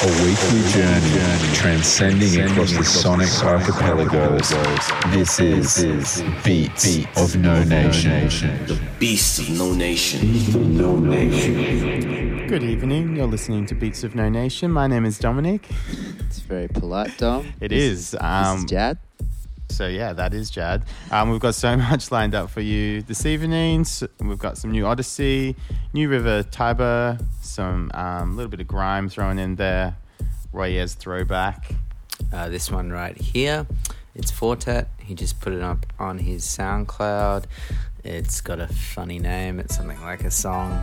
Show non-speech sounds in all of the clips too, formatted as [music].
A weekly journey transcending across the sonic archipelagos. This is Beats of No Nation. The Beast of No Nation. No Nation. Good evening. You're listening to Beats of No Nation. My name is Dominic. It's very polite, Dom. It This- is. This Um, is Jad. So yeah, that is Jad. Um, we've got so [laughs] much lined up for you this evening. So we've got some new Odyssey, New River Tiber, some um, a little bit of grime thrown in there, Roy Ayers throwback. Uh, this one right here. It's Fortet. He just put it up on his SoundCloud. It's got a funny name. It's something like a song,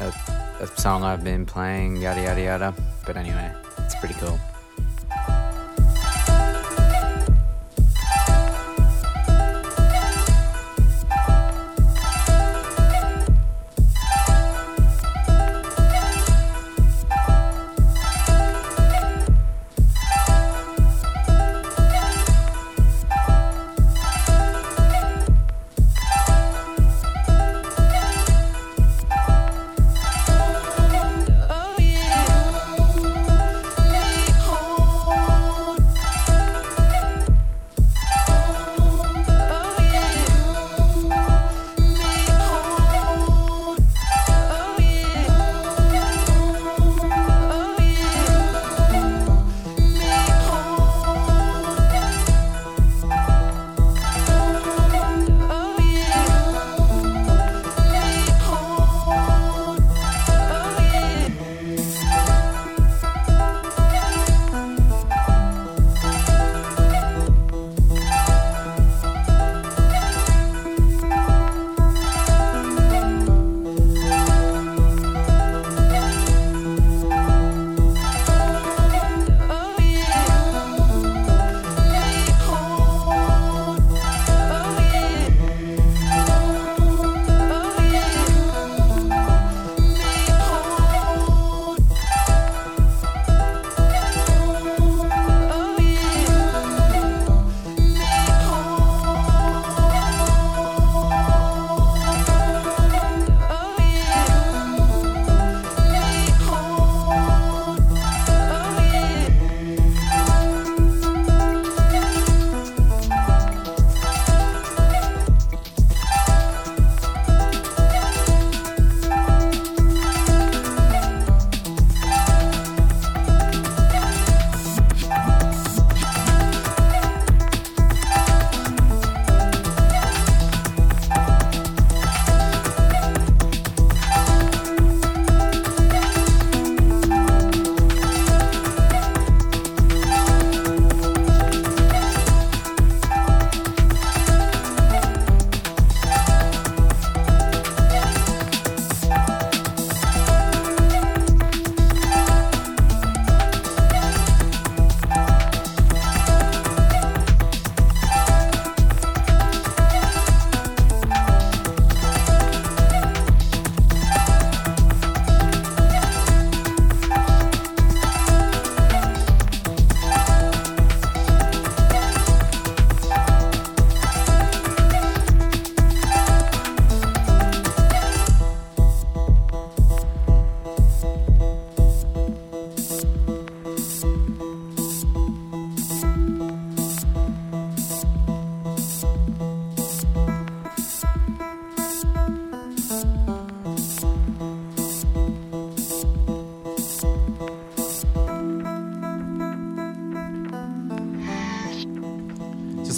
a, a song I've been playing, yada yada yada. But anyway, it's pretty cool.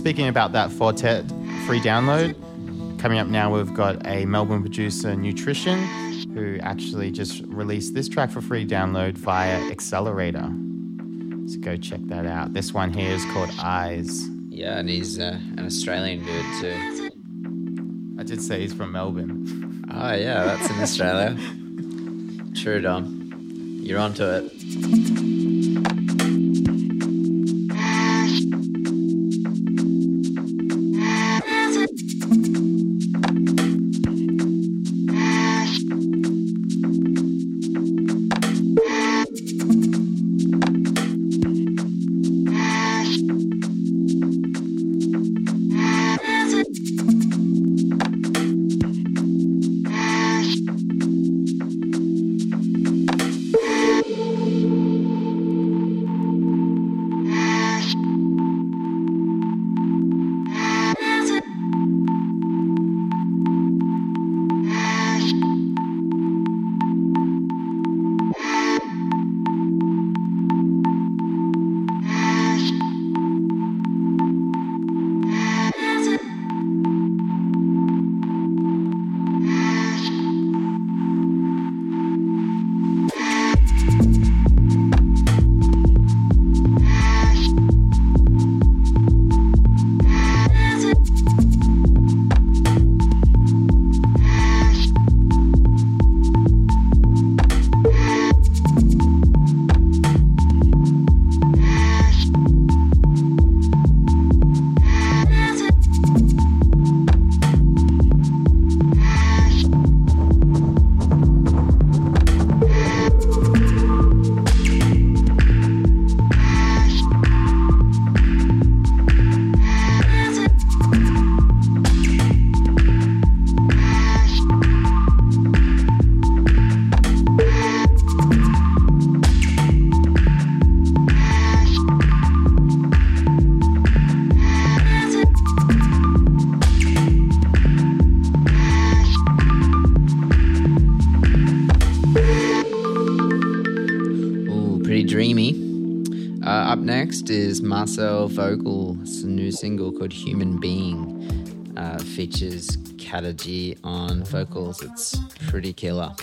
Speaking about that Fortet free download, coming up now we've got a Melbourne producer, Nutrition, who actually just released this track for free download via Accelerator. So go check that out. This one here is called Eyes. Yeah, and he's uh, an Australian dude too. I did say he's from Melbourne. Oh yeah, that's in Australia. [laughs] True, Dom. You're onto it. Marcel Vogel's new single called Human Being uh, features Kataji on vocals. It's pretty killer.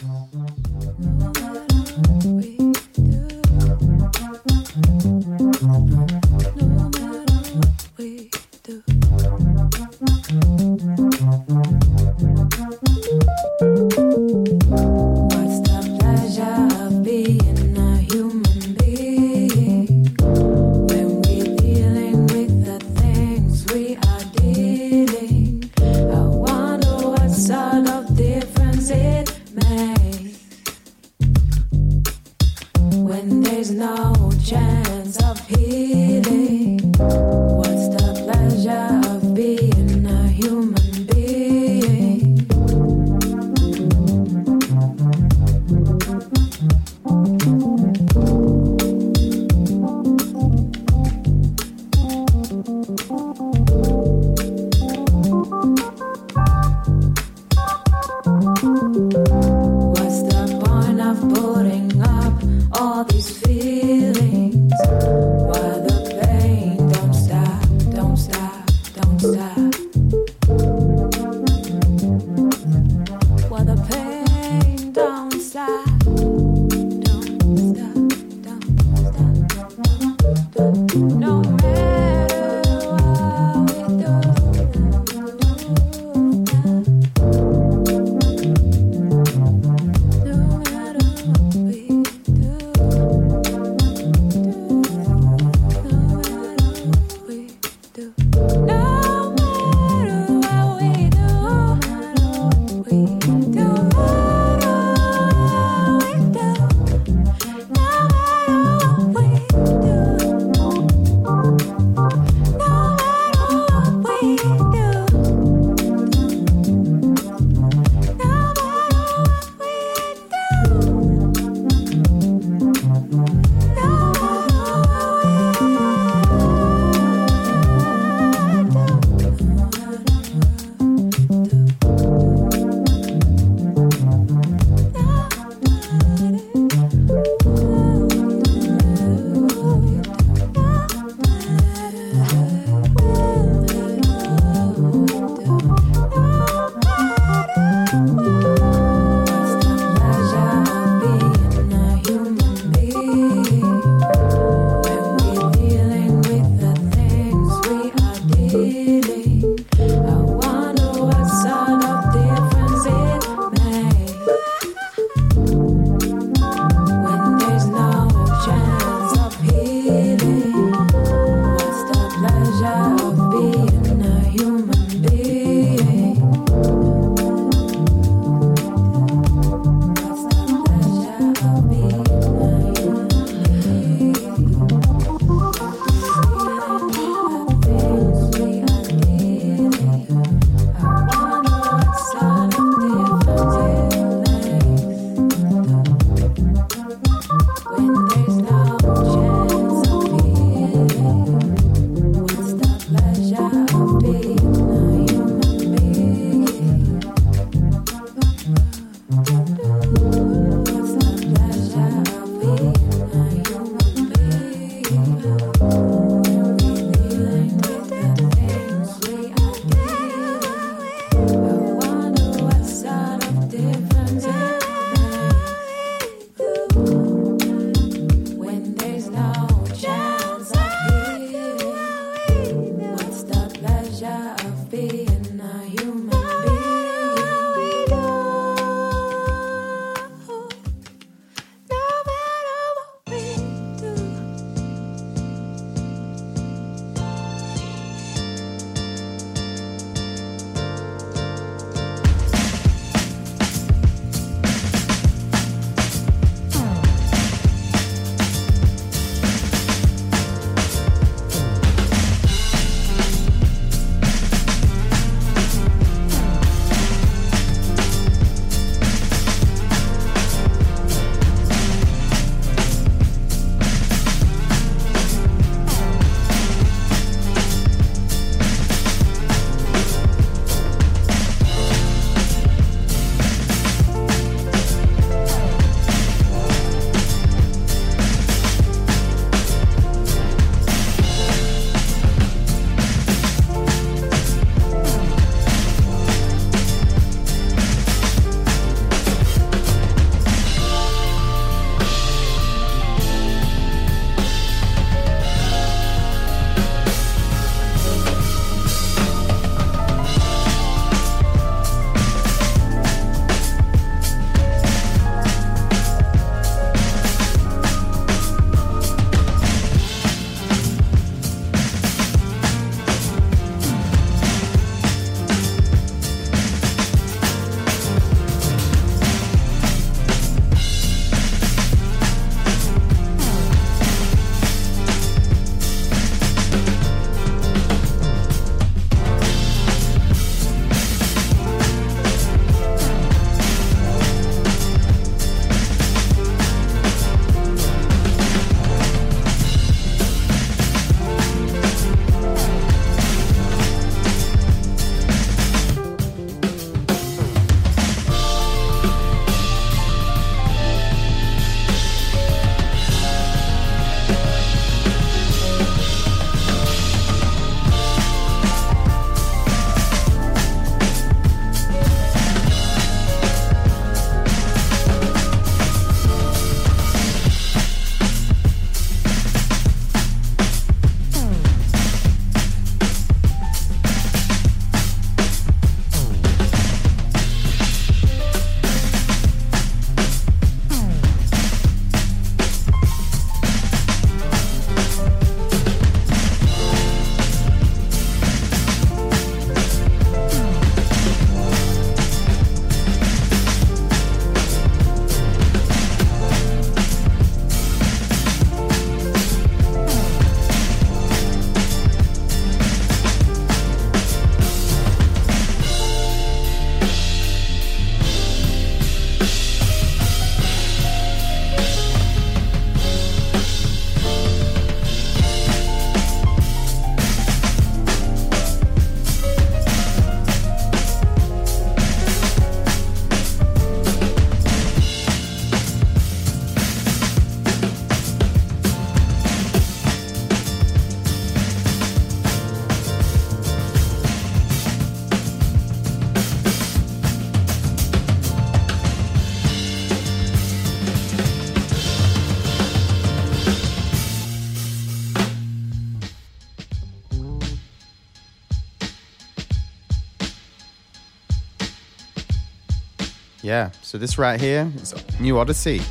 So this right here is New Odyssey.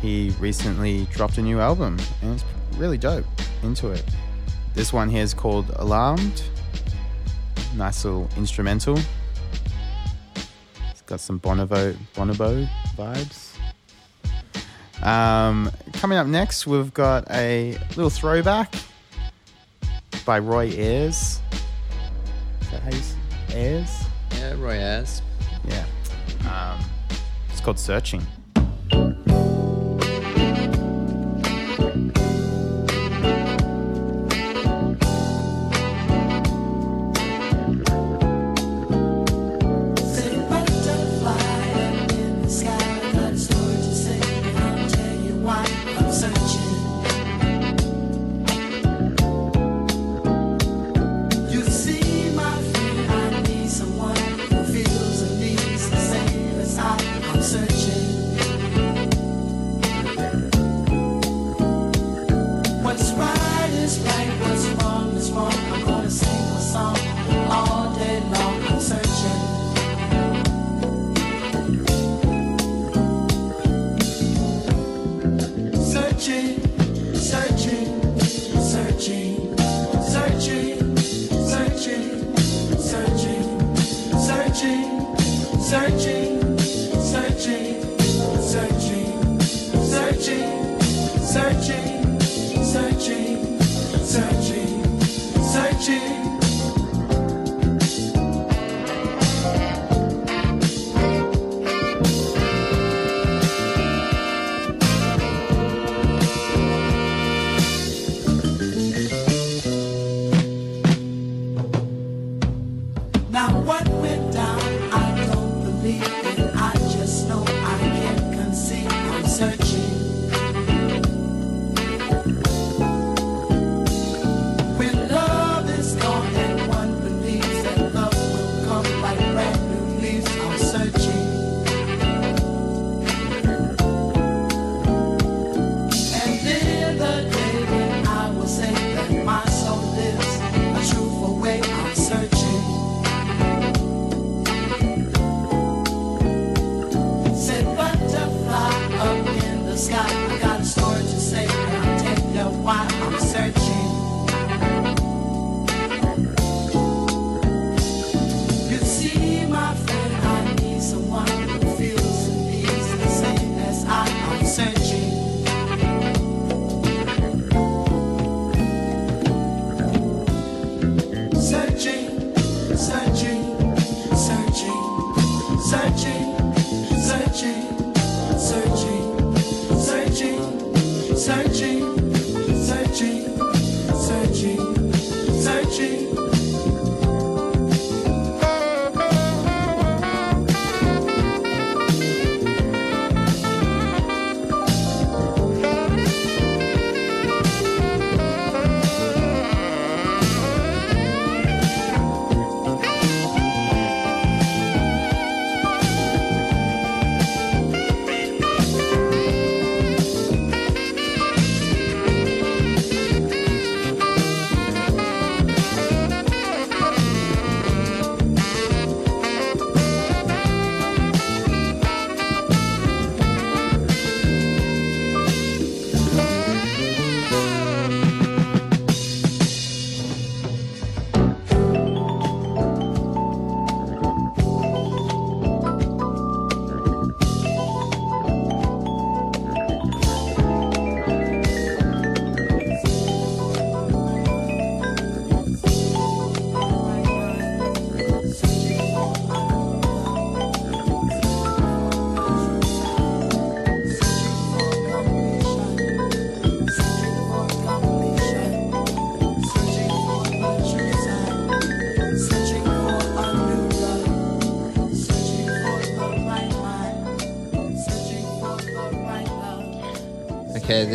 He recently dropped a new album and it's really dope. Into it. This one here is called Alarmed. Nice little instrumental. It's got some Bonobo Bonobo vibes. Um, coming up next, we've got a little throwback by Roy Ayers. Is that how you Ayers? Yeah, Roy Ayers called Searching.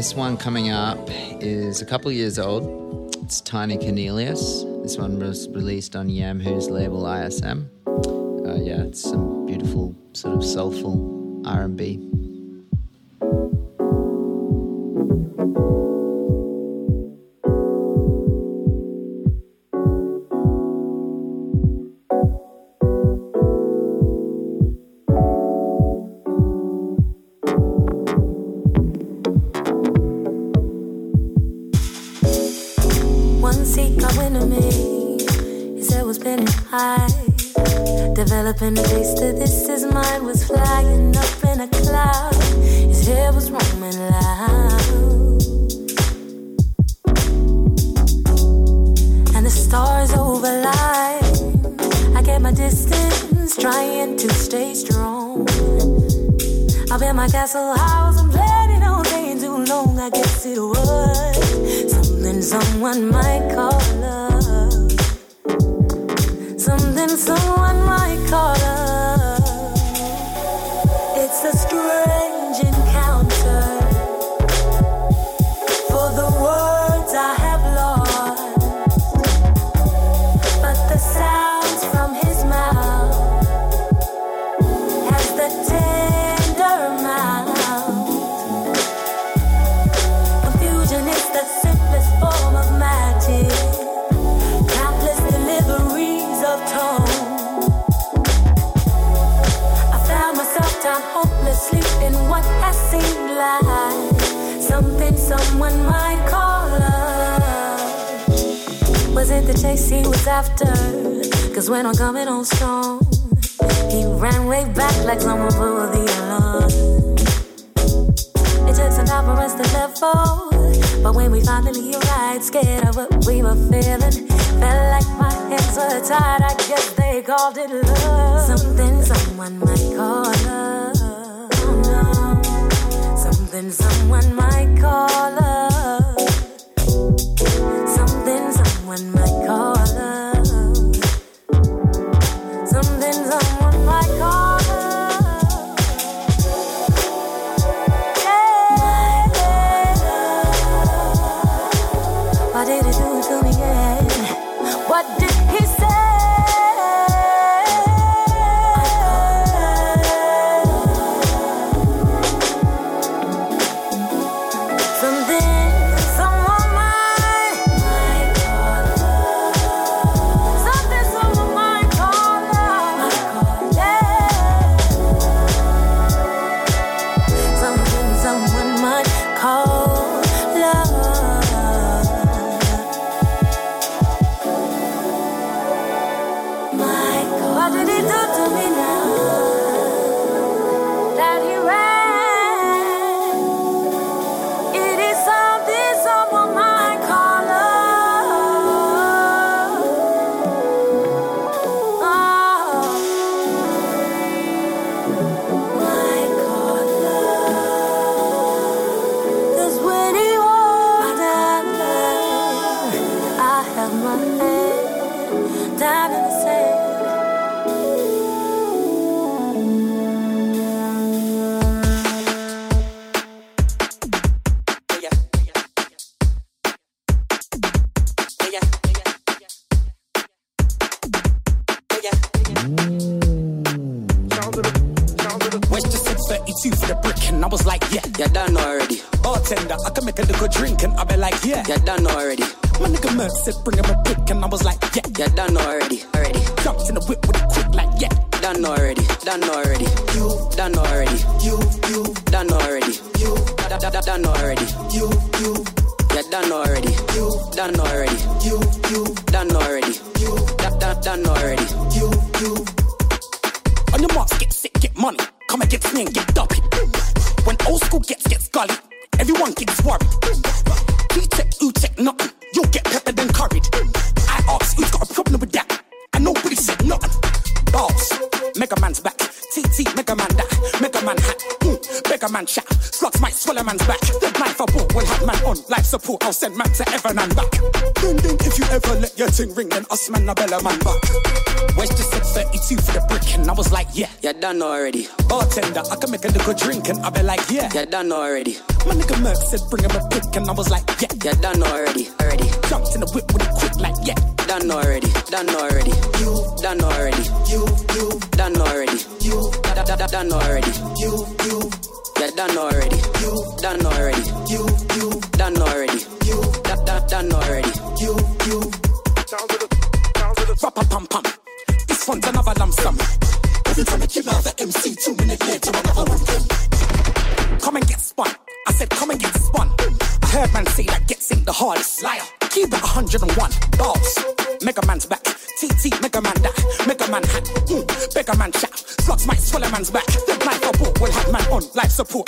this one coming up is a couple years old. It's Tiny Cornelius. This one was released on Yamhoo's label ISM. Uh, yeah, it's some beautiful sort of soulful R&B something someone might call love. Was it the chase he was after? Cause when I'm coming on strong, he ran way back like someone blew the alarm. It took some time for us to level, but when we finally arrived, scared of what we were feeling, felt like my hands were tied. I guess they called it love. Something someone might call love might call. Done already. Bartender, I can make a little drink and I be like, yeah. Yeah, done already. My nigga Merck said bring him a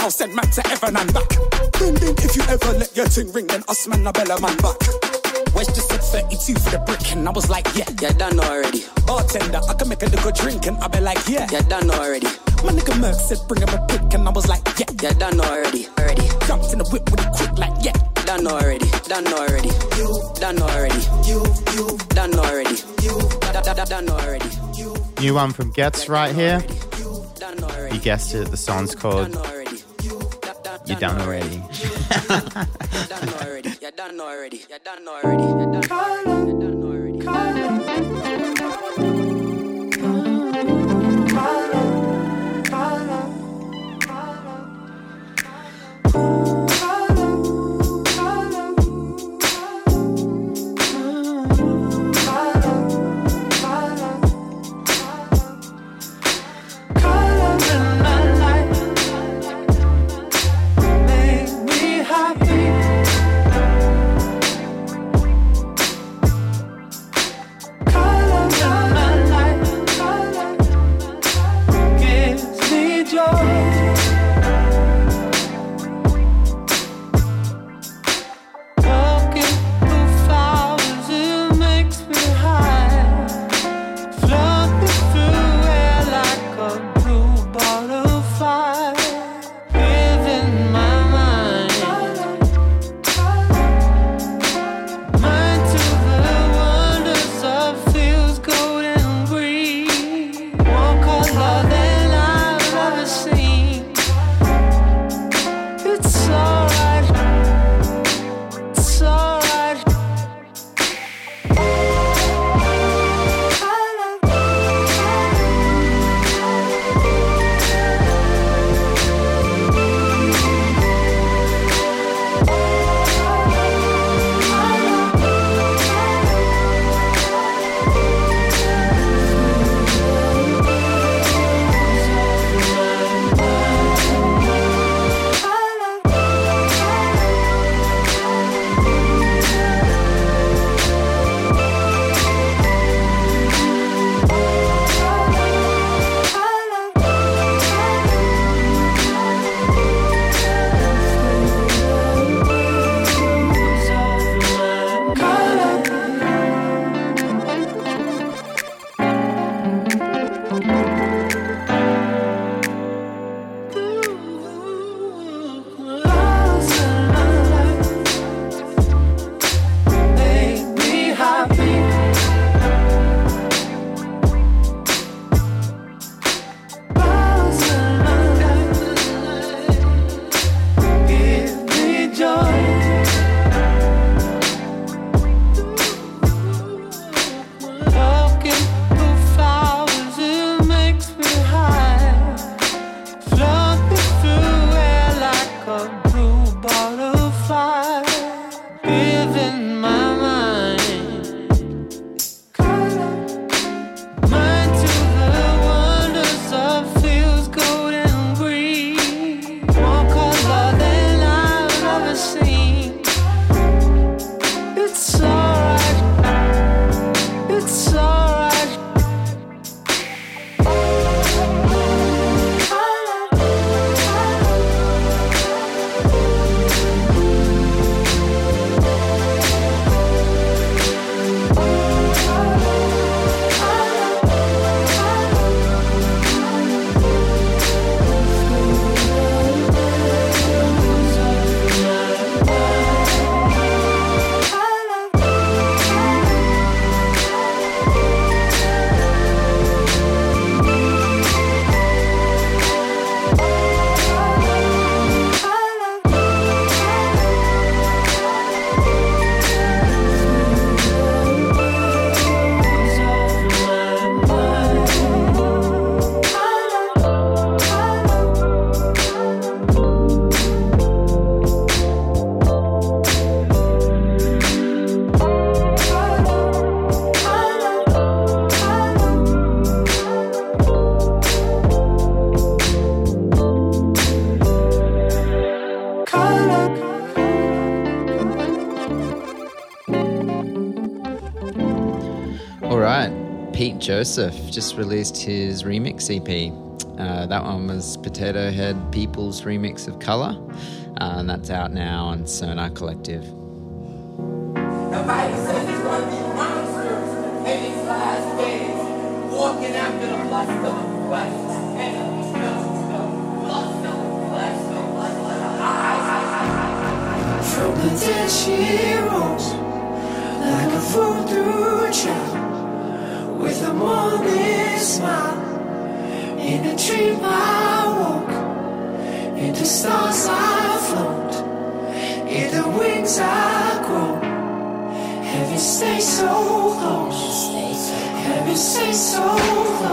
I'll send man to Evan and back. Then, then, if you ever let your ting ring, then us man, I bella man back. West just said 32 for the brick, and I was like, yeah. Yeah, done already. Bartender, I can make a nigga drink, and I be like, yeah. Yeah, done already. My nigga Merc said, bring him a pick, and I was like, yeah. Yeah, done already. Already. Jumped in the whip with it quick, like, yeah. Done already. Done already. You. Done already. You. You. Done already. You. Done already. You. New one from Ghetts right here. Done already. You guessed it, the song's called Done already. Joseph just released his remix EP. Uh, that one was Potato Head People's remix of Color, uh, and that's out now on Sonar Kollektiv. Nobody says it's gonna be monsters in these last days, walking after the lust of the flesh. And the lust of the flesh, the lust of the From the dead she rose like a voodoo child with a morning smile. In a dream I woke, in the stars I float, in the wings I grow. Heaven stay so close, heaven stay so close.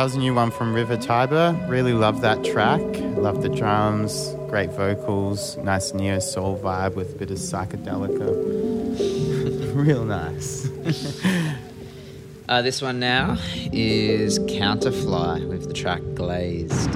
That was a new one from River Tiber. Really love that track. Love the drums, great vocals, nice neo soul vibe with a bit of psychedelica. [laughs] Real nice. [laughs] Uh, this one now is Counterfly with the track Glazed.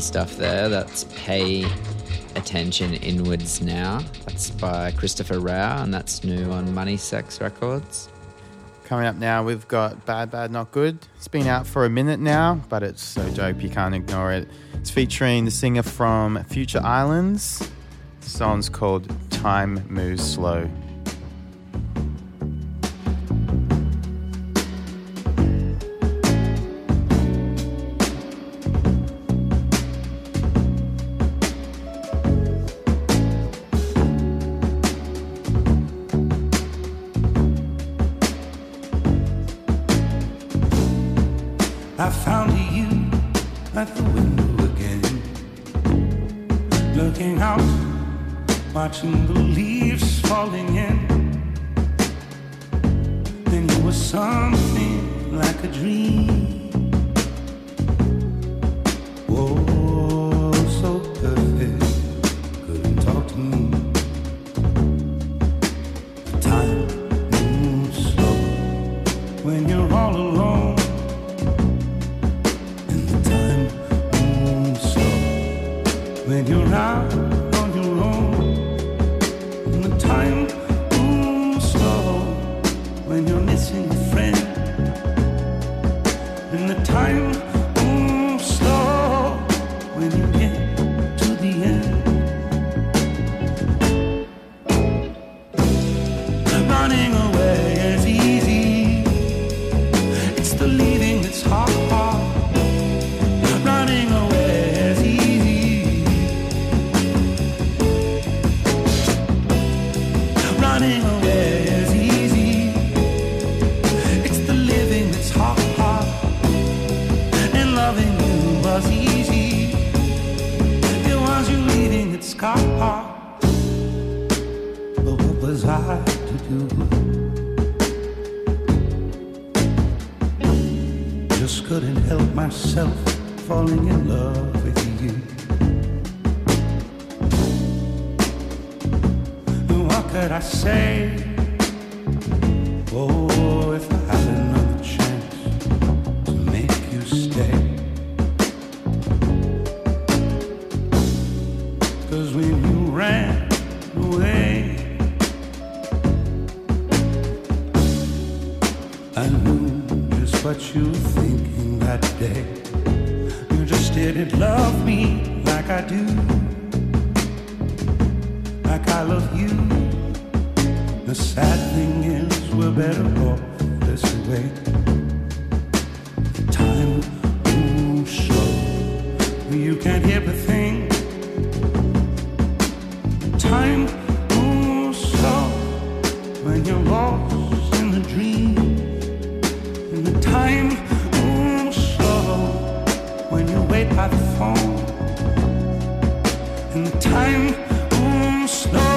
stuff there. That's Pay Attention Inwards Now. That's by Christopher Rau, and that's new on Money Sex Records. Coming up now, we've got Bad Bad Not Good. It's been out for a minute now, but it's so dope you can't ignore it. It's featuring the singer from Future Islands. The song's called Time Moves Slow. time. and time moves slow.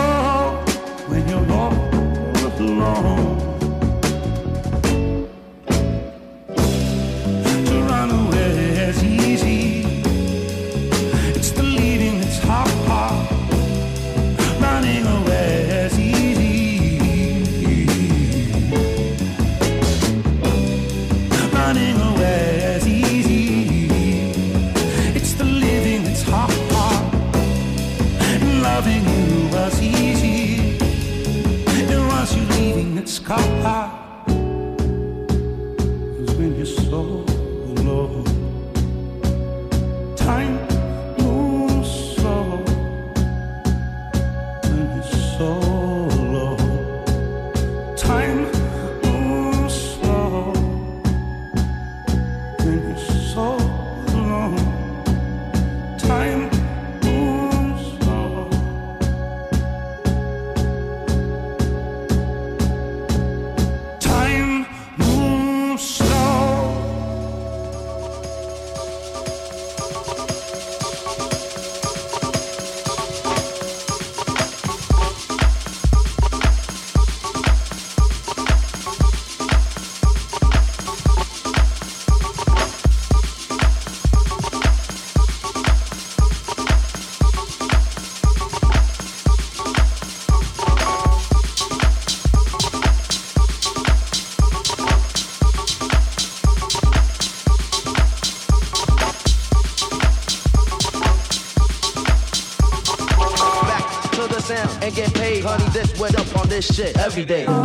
This shit every day.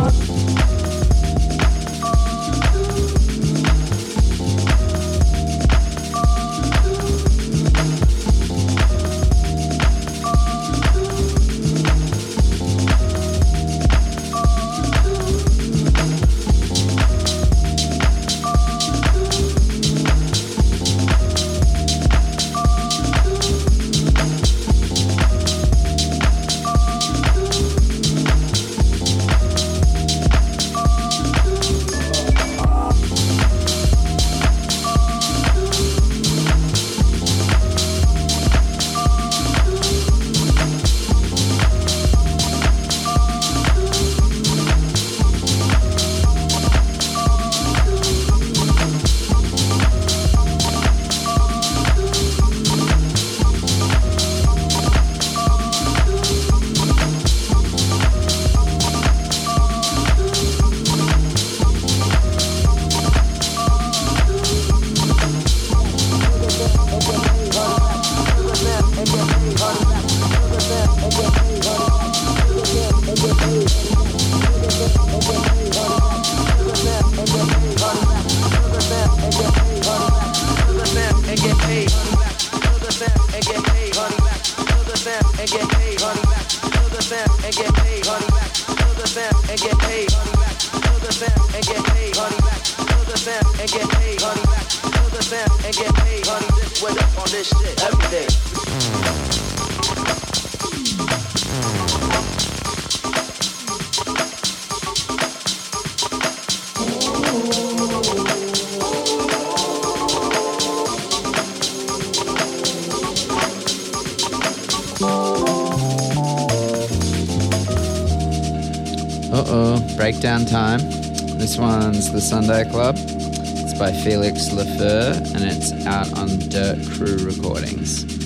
Breakdown time. This one's the Sunday Club. It's by Felix Leifur and it's out on Dirt Crew Recordings.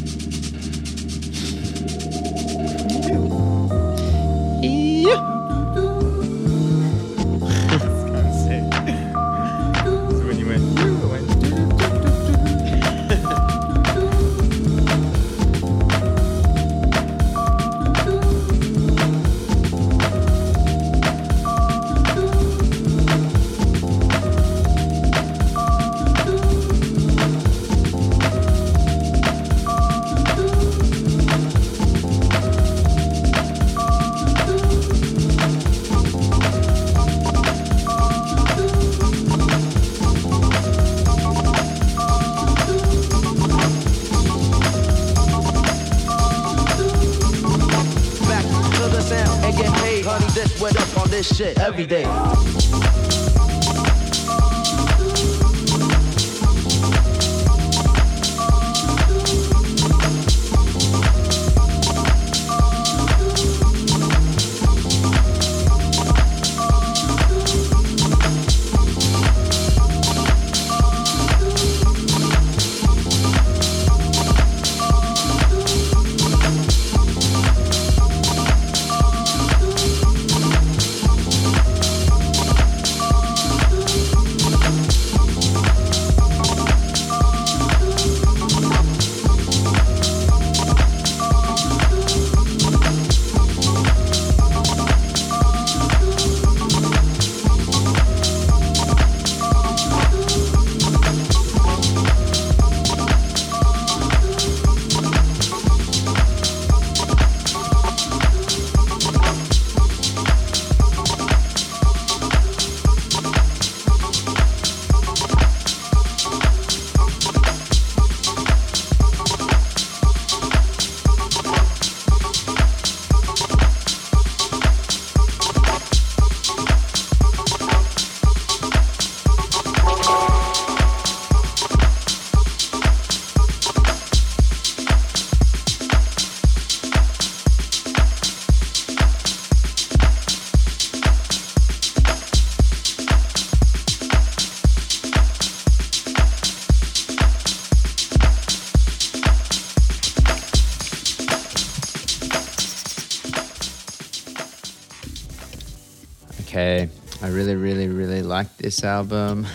This album.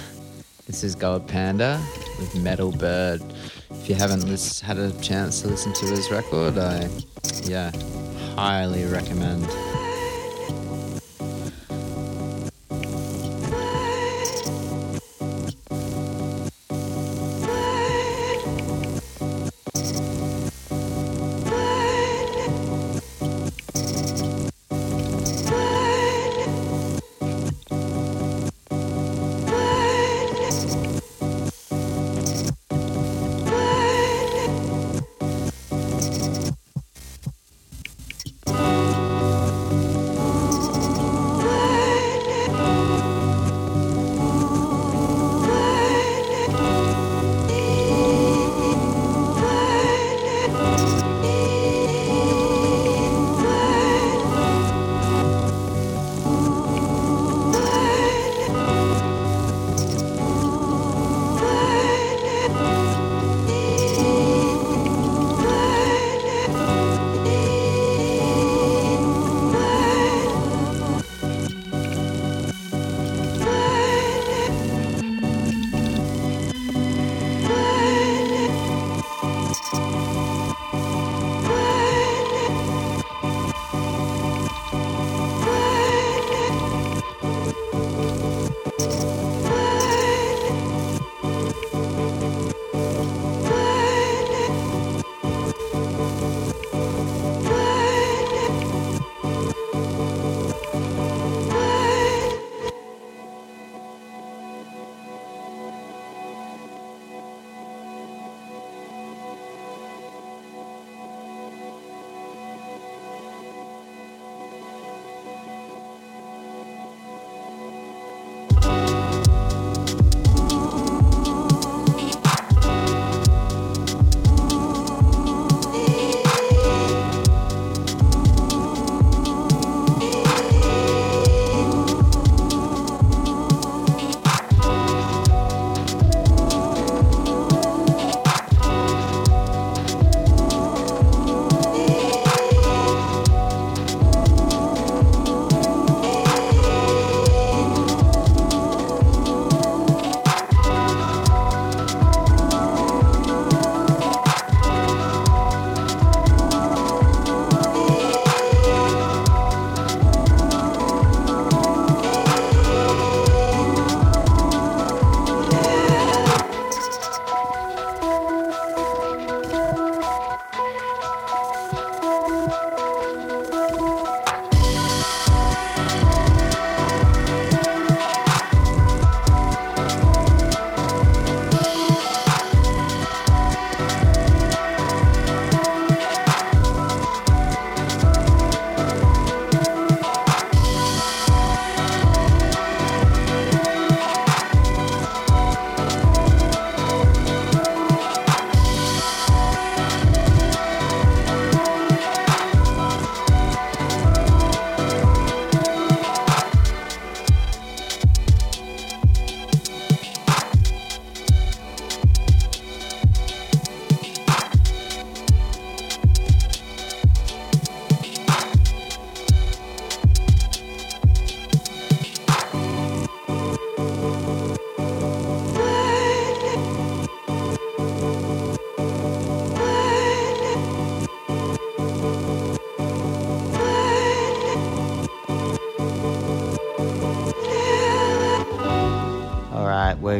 This is Gold Panda with Metal Bird. If you haven't had a chance to listen to his record, I, yeah, highly recommend.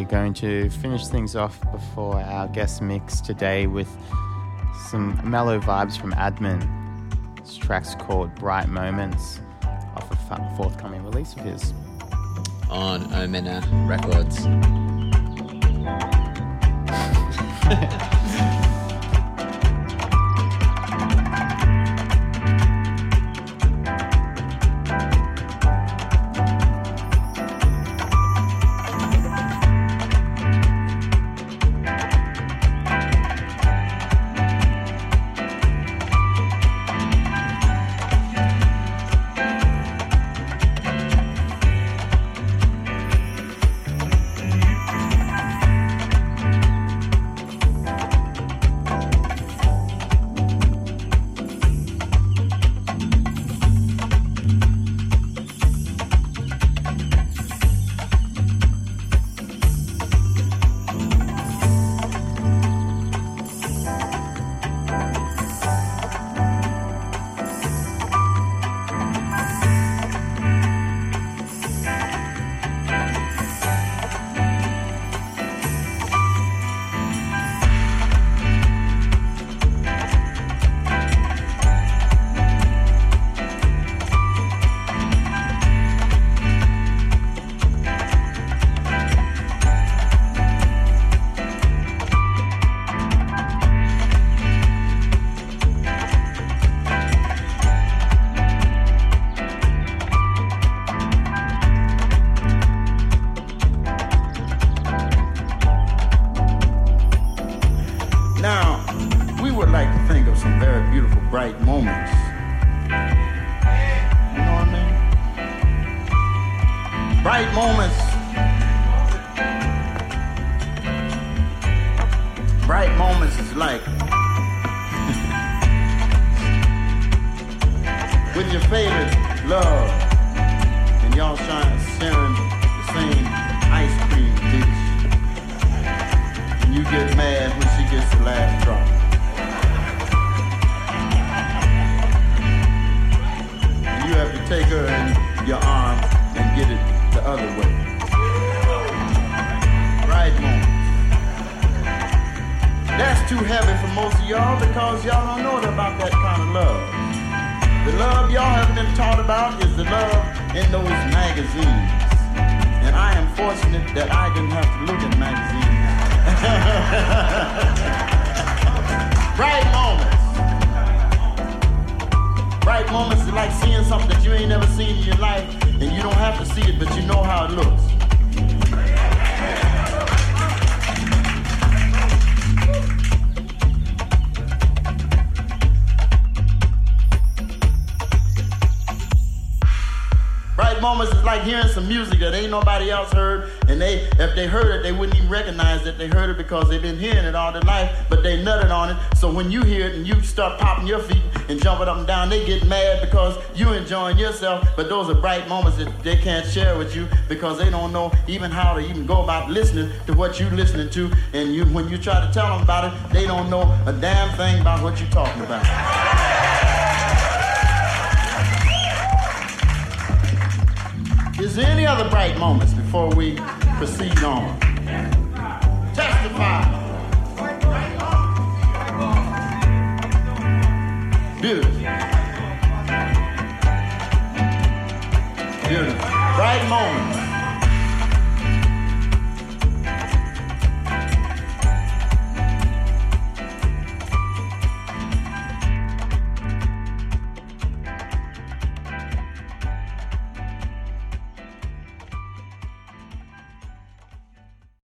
Going to finish things off before our guest mix today with some mellow vibes from Admin. This track's called Bright Moments off a forthcoming release of his. On Omena Records. [laughs] take her in your arms and get it the other way. Right moment. That's too heavy for most of y'all because y'all don't know about that kind of love. The love y'all have been taught about is the love in those magazines. And I am fortunate that I didn't have to look at magazines. [laughs] Bright moments. Bright moments is like seeing something that you ain't never seen in your life, and you don't have to see it, but you know how it looks. Bright moments is like hearing some music that ain't nobody else heard, and they, if they heard it, they wouldn't even recognize that they heard it because they've been hearing it all their life, but they nutted on it. So when you hear it and you start popping your feet and jumping up and down, they get mad because you enjoying yourself. But those are bright moments that they can't share with you because they don't know even how to even go about listening to what you're listening to. And you, when you try to tell them about it, they don't know a damn thing about what you're talking about. Is there any other bright moments before we proceed on? Beautiful. Beautiful. Bright moments.